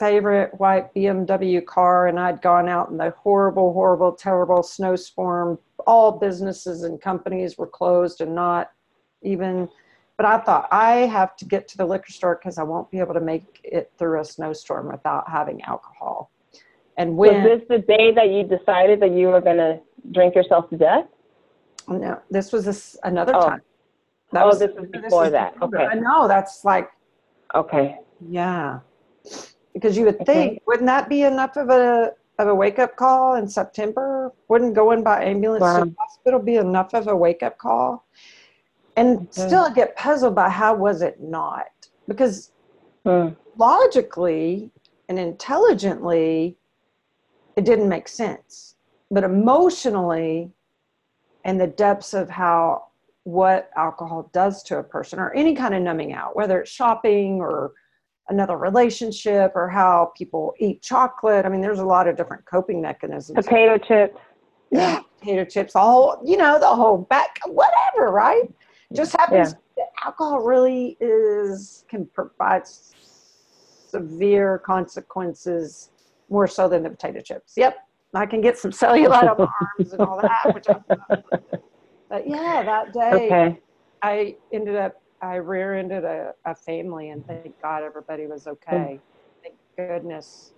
favorite white BMW car and I'd gone out in the horrible, horrible, terrible snowstorm. All businesses and companies were closed and not even but I thought I have to get to the liquor store because I won't be able to make it through a snowstorm without having alcohol. And when was this the day that you decided that you were going to drink yourself to death? No, this was this another oh. time. That oh, was, this was before this that. Okay. I know that's like. Okay. Yeah, because you would okay. think, wouldn't that be enough of a of a wake up call in September? Wouldn't going by ambulance wow. to the hospital be enough of a wake up call? and mm-hmm. still I get puzzled by how was it not because mm. logically and intelligently it didn't make sense but emotionally and the depths of how what alcohol does to a person or any kind of numbing out whether it's shopping or another relationship or how people eat chocolate i mean there's a lot of different coping mechanisms potato chips yeah potato chips all you know the whole back whatever right just happens yeah. that alcohol really is can provide severe consequences more so than the potato chips. Yep, I can get some cellulite on my arms and all that. Which I'm but yeah, that day okay. I ended up I rear-ended a, a family, and thank God everybody was mm. okay. Thank goodness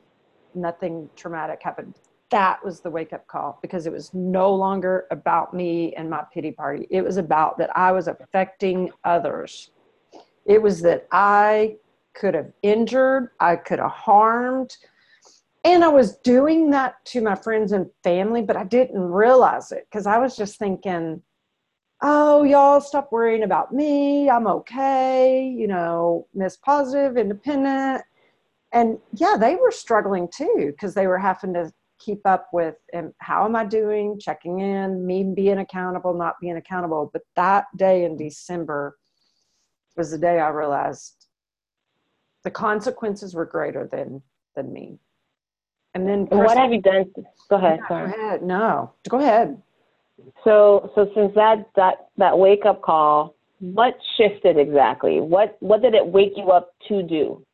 nothing traumatic happened. That was the wake-up call because it was no longer about me and my pity party. It was about that I was affecting others. It was that I could have injured, I could have harmed, and I was doing that to my friends and family, but I didn't realize it because I was just thinking, oh, y'all stop worrying about me. I'm okay, you know, Miss Positive, independent. And yeah, they were struggling too because they were having to keep up with and how am I doing, checking in, me being accountable, not being accountable. But that day in December was the day I realized the consequences were greater than than me. And then what have you done? Go ahead. Go ahead. No, go ahead. So, so since that that that wake up call, what shifted exactly? What what did it wake you up to do?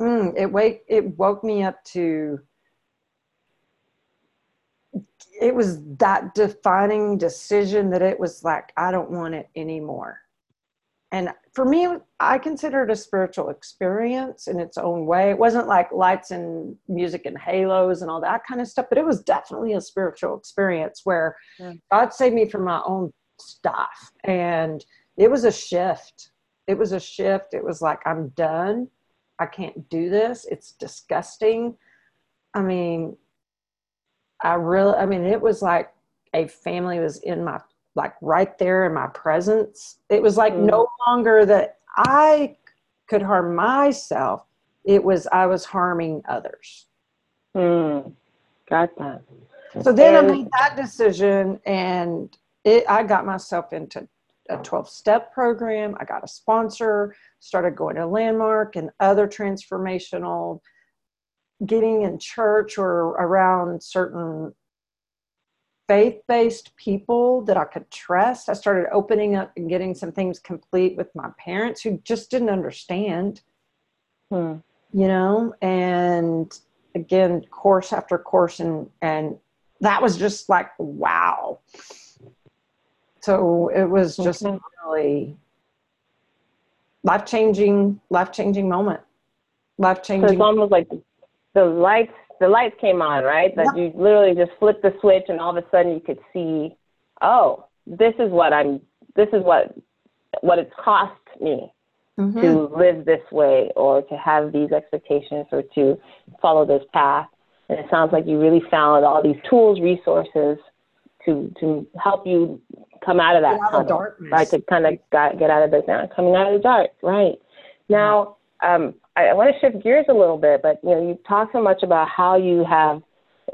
Mm, it wake it woke me up to. It was that defining decision that it was like I don't want it anymore and for me i consider it a spiritual experience in its own way. It wasn't like lights and music and halos and all that kind of stuff but it was definitely a spiritual experience where yeah. god saved me from my own stuff. And it was a shift. It was a shift. It was like i'm done. I can't do this. It's disgusting. I mean i really i mean it was like a family was in my like right there in my presence. It was like mm. no longer that I could harm myself. It was I was harming others. Mm. Got that. So then and, I made that decision and it, I got myself into a 12 step program. I got a sponsor, started going to Landmark and other transformational, getting in church or around certain faith based people that I could trust. I started opening up and getting some things complete with my parents who just didn't understand, hmm. you know, and again, course after course. And, and that was just like, wow. So it was just okay. really life changing, life changing moment. Life changing. So it's almost like the lights the lights came on, right? That you literally just flipped the switch and all of a sudden you could see, oh, this is what I'm, this is what, what it's cost me mm-hmm. to live this way or to have these expectations or to follow this path. And it sounds like you really found all these tools, resources to to help you come out of that get out tunnel, right? To kind of get out of the coming out of the dark, right? Now, um, I, I want to shift gears a little bit, but you know, you talk so much about how you have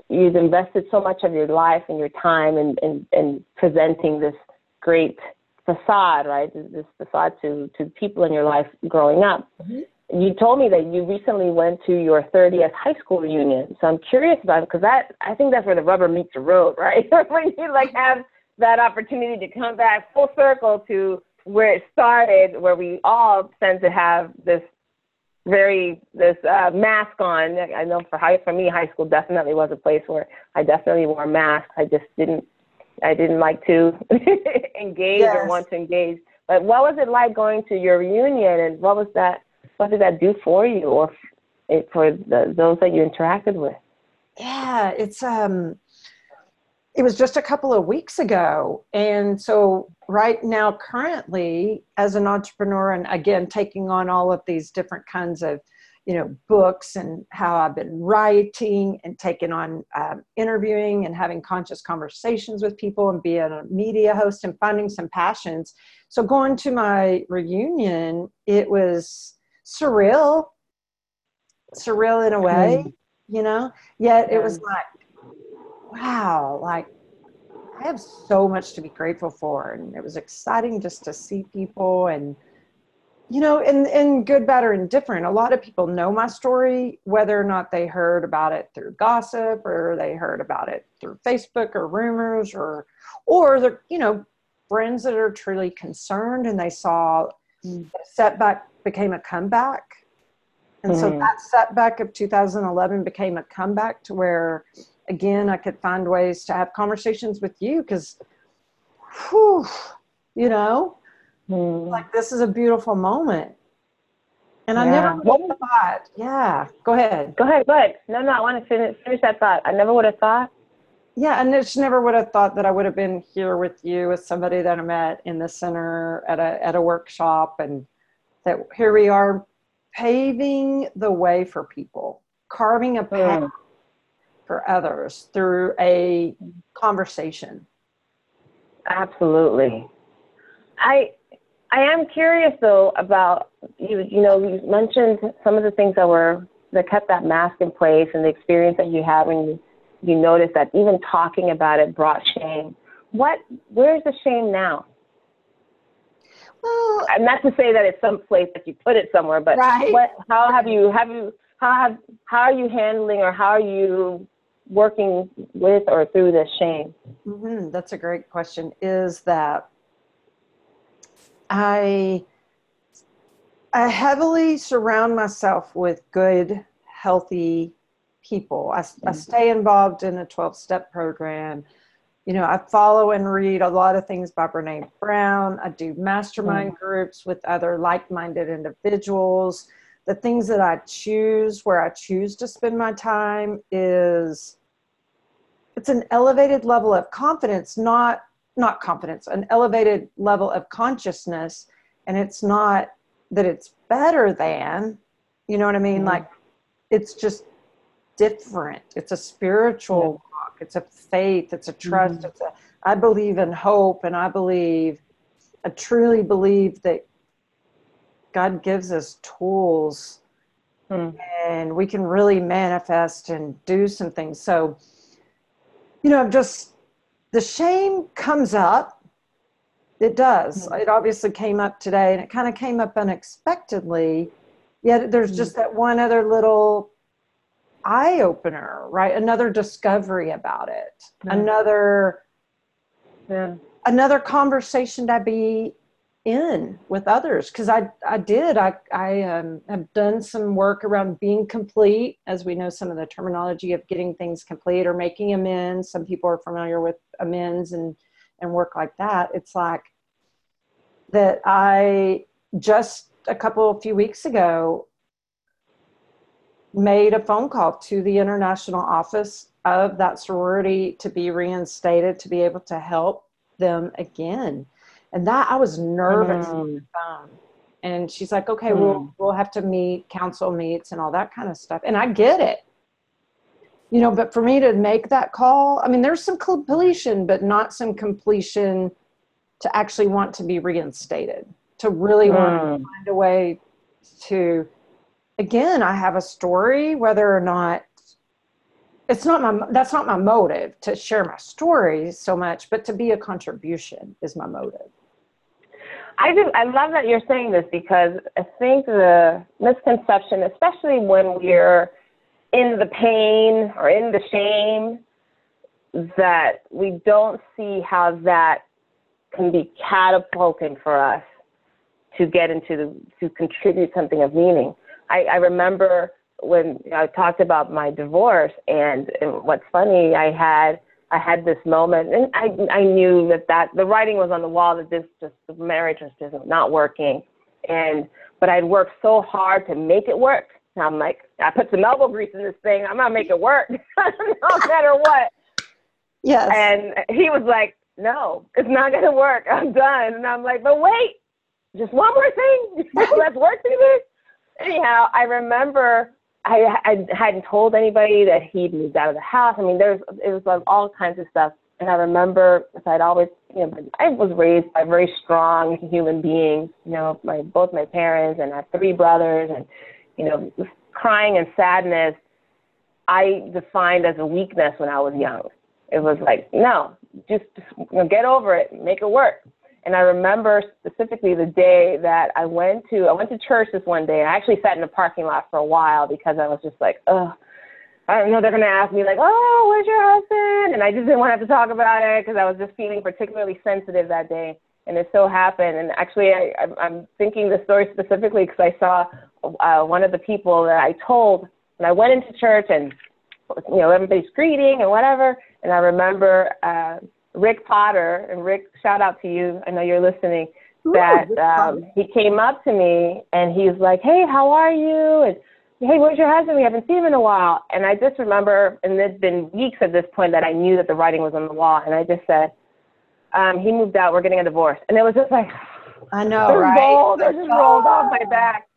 you've invested so much of your life and your time in, in, in presenting this great facade, right? This, this, facade to, to people in your life growing up. Mm-hmm. You told me that you recently went to your 30th high school reunion. So I'm curious about it because that I think that's where the rubber meets the road, right? when you like have that opportunity to come back full circle to where it started, where we all tend to have this very this uh, mask on. I know for high for me, high school definitely was a place where I definitely wore masks. I just didn't I didn't like to engage yes. or want to engage. But what was it like going to your reunion, and what was that? What did that do for you, or for the, those that you interacted with? Yeah, it's um, it was just a couple of weeks ago. And so, right now, currently, as an entrepreneur, and again, taking on all of these different kinds of you know books and how i've been writing and taking on um, interviewing and having conscious conversations with people and being a media host and finding some passions so going to my reunion it was surreal surreal in a way mm. you know yet it was like wow, like I have so much to be grateful for. And it was exciting just to see people and, you know, in, in good, bad, or indifferent. A lot of people know my story, whether or not they heard about it through gossip or they heard about it through Facebook or rumors or, or the, you know, friends that are truly concerned and they saw mm. setback became a comeback And mm-hmm. so that setback of 2011 became a comeback to where, again, I could find ways to have conversations with you because, you know, mm. like this is a beautiful moment. And yeah. I never would have thought, yeah, go ahead. Go ahead, go ahead. No, no, I want to finish, finish that thought. I never would have thought. Yeah, and just never would have thought that I would have been here with you as somebody that I met in the center at a at a workshop, and that here we are paving the way for people, carving a path mm. For others through a conversation. Absolutely. I I am curious though about you. You know, you mentioned some of the things that were that kept that mask in place, and the experience that you had when you you noticed that even talking about it brought shame. What? Where's the shame now? Well, not to say that it's some place that you put it somewhere, but right. what? How have you? Have you? How have? How are you handling, or how are you working with or through this shame? Mm-hmm. That's a great question. Is that I I heavily surround myself with good, healthy people. I, I mm-hmm. stay involved in a 12 step program. You know, I follow and read a lot of things by Brene Brown. I do mastermind mm. groups with other like minded individuals. The things that I choose, where I choose to spend my time, is it's an elevated level of confidence, not not confidence, an elevated level of consciousness. And it's not that it's better than, you know what I mean? Mm-hmm. Like it's just different. It's a spiritual yeah. walk. It's a faith. It's a trust. Mm-hmm. It's a, I believe in hope and I believe, I truly believe that God gives us tools mm. and we can really manifest and do some things. So, you know, just the shame comes up. It does. Mm. It obviously came up today and it kind of came up unexpectedly. Yet there's mm. just that one other little eye opener, right? Another discovery about it, mm. another yeah. another conversation to be in with others because I I did I I um, have done some work around being complete as we know some of the terminology of getting things complete or making amends. Some people are familiar with amends and and work like that. It's like that I just a couple of few weeks ago made a phone call to the international office of that sorority to be reinstated to be able to help them again and that i was nervous mm. on the phone and she's like okay mm. we'll we'll have to meet council meets and all that kind of stuff and i get it you know but for me to make that call i mean there's some completion but not some completion to actually want to be reinstated to really mm. want to find a way to again, I have a story, whether or not it's not my that's not my motive to share my story so much, but to be a contribution is my motive. I do. I love that you're saying this because I think the misconception, especially when we're in the pain or in the shame, that we don't see how that can be catapulting for us to get into the, to contribute something of meaning. I, I remember when I talked about my divorce, and, and what's funny, I had I had this moment, and I I knew that that the writing was on the wall that this just the marriage just not not working, and but I'd worked so hard to make it work. And I'm like, I put some elbow grease in this thing. I'm gonna make it work, no matter what. Yes. And he was like, No, it's not gonna work. I'm done. And I'm like, But wait, just one more thing. Let's work through this anyhow, I remember I, I hadn't told anybody that he'd moved out of the house. I mean, there's it was like all kinds of stuff. And I remember I'd always, you know, I was raised by very strong human beings. You know, my both my parents and I have three brothers, and you know, crying and sadness. I defined as a weakness when I was young. It was like, no, just, just you know, get over it, make it work. And I remember specifically the day that I went to I went to church this one day and I actually sat in the parking lot for a while because I was just like, oh, I don't know, they're gonna ask me like, oh, where's your husband? And I just didn't want to have to talk about it because I was just feeling particularly sensitive that day. And it so happened, and actually, I, I'm thinking the story specifically because I saw uh, one of the people that I told and I went into church and you know everybody's greeting and whatever, and I remember uh, Rick Potter and Rick, shout out to you. I know you're listening. That um, he came up to me and he's like, "Hey, how are you?" and "Hey, where's your husband? We haven't seen him in a while." And I just remember, and it's been weeks at this point that I knew that the writing was on the wall, and I just said, um, "He moved out. We're getting a divorce." And it was just like, I know, right? Rolled, it just rolled off my back.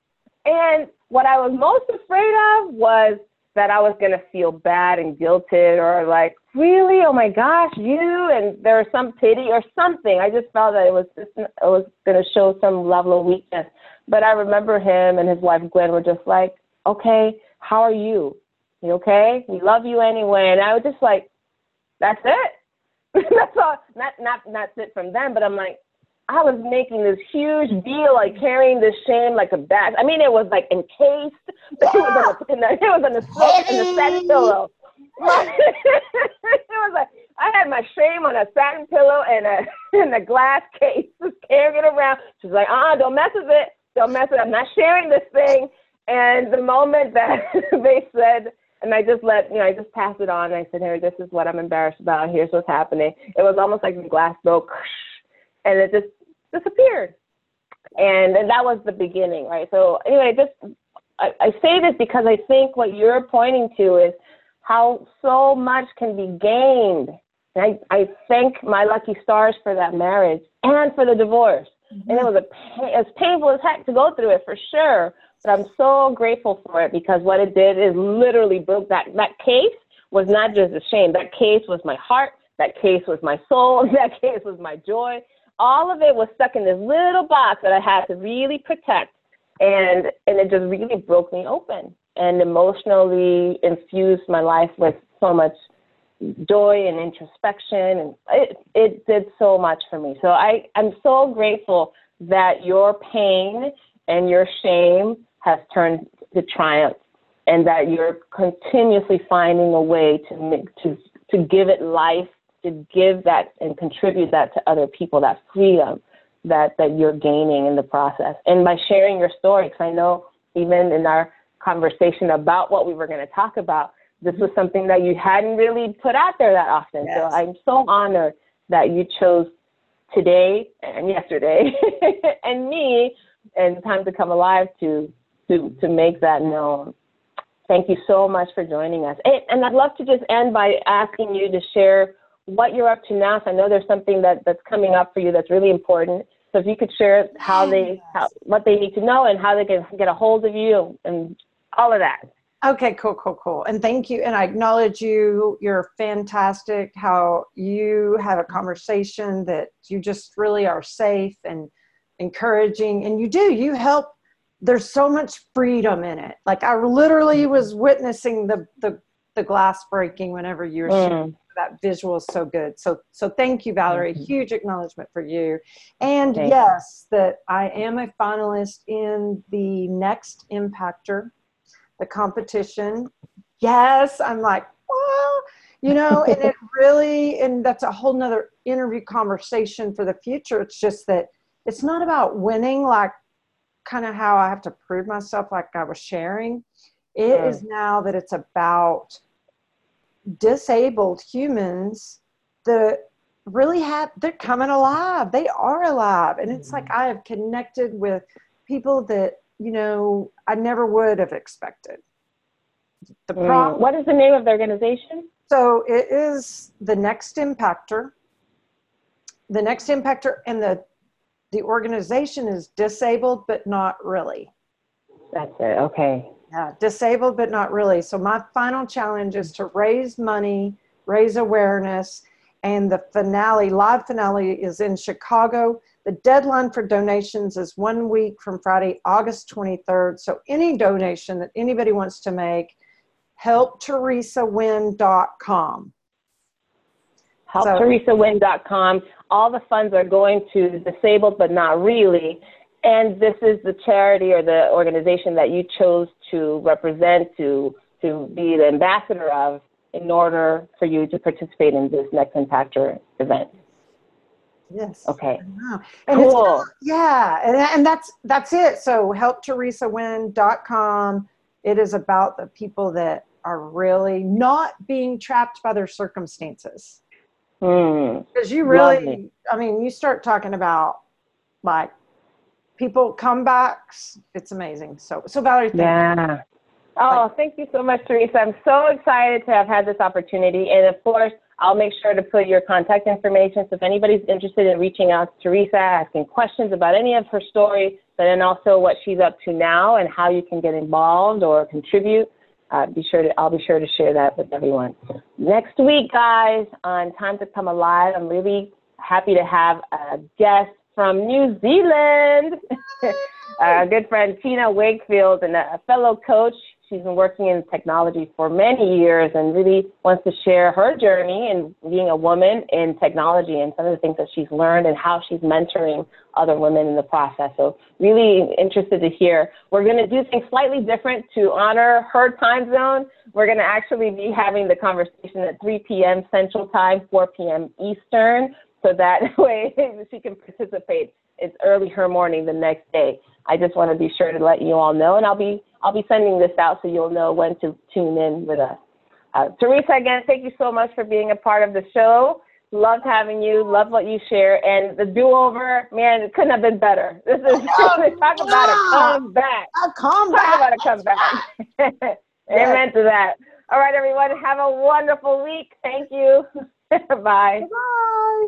And what I was most afraid of was that I was going to feel bad and guilted or like, really? Oh my gosh, you? And there was some pity or something. I just felt that it was just, it was going to show some level of weakness. But I remember him and his wife Gwen were just like, okay, how are you? You okay? We love you anyway. And I was just like, that's it. that's all. Not not not it from them, but I'm like, I was making this huge deal, like carrying this shame like a bag. I mean, it was like encased. But it was on the, it was on the in the satin pillow. it was like I had my shame on a satin pillow and a in a glass case, just carrying it around. She's like, uh, uh don't mess with it. Don't mess with it. I'm not sharing this thing. And the moment that they said, and I just let, you know, I just passed it on. I said, here, this is what I'm embarrassed about. Here's what's happening. It was almost like the glass broke, and it just disappeared. And, and that was the beginning, right? So anyway, just I, I say this because I think what you're pointing to is how so much can be gained. And I, I thank my lucky stars for that marriage and for the divorce. Mm-hmm. And it was a as painful as heck to go through it for sure. But I'm so grateful for it because what it did is literally broke that that case was not just a shame. That case was my heart. That case was my soul. That case was my joy all of it was stuck in this little box that I had to really protect. And, and it just really broke me open and emotionally infused my life with so much joy and introspection. And it, it did so much for me. So I, I'm so grateful that your pain and your shame has turned to triumph and that you're continuously finding a way to make, to, to give it life to give that and contribute that to other people, that freedom that, that you're gaining in the process. And by sharing your story, because I know even in our conversation about what we were going to talk about, this was something that you hadn't really put out there that often. Yes. So I'm so honored that you chose today and yesterday and me and time to come alive to to to make that known. Thank you so much for joining us. And I'd love to just end by asking you to share what you're up to now. So I know there's something that, that's coming up for you that's really important. So if you could share how they, how, what they need to know and how they can get a hold of you and all of that. Okay, cool, cool, cool. And thank you. And I acknowledge you. You're fantastic. How you have a conversation that you just really are safe and encouraging. And you do, you help. There's so much freedom in it. Like I literally was witnessing the, the, the glass breaking whenever you were mm. sharing that visual is so good. So so thank you, Valerie. Mm-hmm. Huge acknowledgement for you. And thank yes, you. that I am a finalist in the next Impactor, the competition. Yes, I'm like, well, you know, and it really and that's a whole nother interview conversation for the future. It's just that it's not about winning like kind of how I have to prove myself like I was sharing. It mm. is now that it's about disabled humans that really have they're coming alive they are alive and it's like i have connected with people that you know i never would have expected the mm. what is the name of the organization so it is the next impactor the next impactor and the the organization is disabled but not really that's it okay yeah, disabled, but not really. So my final challenge is to raise money, raise awareness, and the finale, live finale, is in Chicago. The deadline for donations is one week from Friday, August 23rd. So any donation that anybody wants to make, helpteresawin.com. Helpteresawin.com. All the funds are going to disabled, but not really. And this is the charity or the organization that you chose to represent, to, to be the ambassador of, in order for you to participate in this Next Impactor event. Yes. Okay. And cool. yeah, and, and that's that's it. So helpteresawin.com. It is about the people that are really not being trapped by their circumstances. Because hmm. you really, I mean, you start talking about like people comebacks. It's amazing. So, so Valerie, yeah. You. Oh, thank you so much, Teresa. I'm so excited to have had this opportunity. And of course, I'll make sure to put your contact information. So if anybody's interested in reaching out to Teresa, asking questions about any of her story, but then also what she's up to now and how you can get involved or contribute, uh, be sure to, I'll be sure to share that with everyone. Next week, guys, on Time to Come Alive, I'm really happy to have a guest from New Zealand, a good friend Tina Wakefield, and a fellow coach She's been working in technology for many years and really wants to share her journey in being a woman in technology and some of the things that she's learned and how she's mentoring other women in the process. So really interested to hear. We're going to do things slightly different to honor her time zone. We're going to actually be having the conversation at 3 p.m. Central Time, 4 p.m. Eastern, so that way she can participate. It's early her morning the next day. I just want to be sure to let you all know, and I'll be I'll be sending this out so you'll know when to tune in with us. Uh, Teresa, again, thank you so much for being a part of the show. Loved having you. Love what you share. And the do-over, man, it couldn't have been better. This is oh, talk about a comeback. A comeback. Talk about a comeback. Amen to that. All right, everyone. Have a wonderful week. Thank you. Bye. Bye.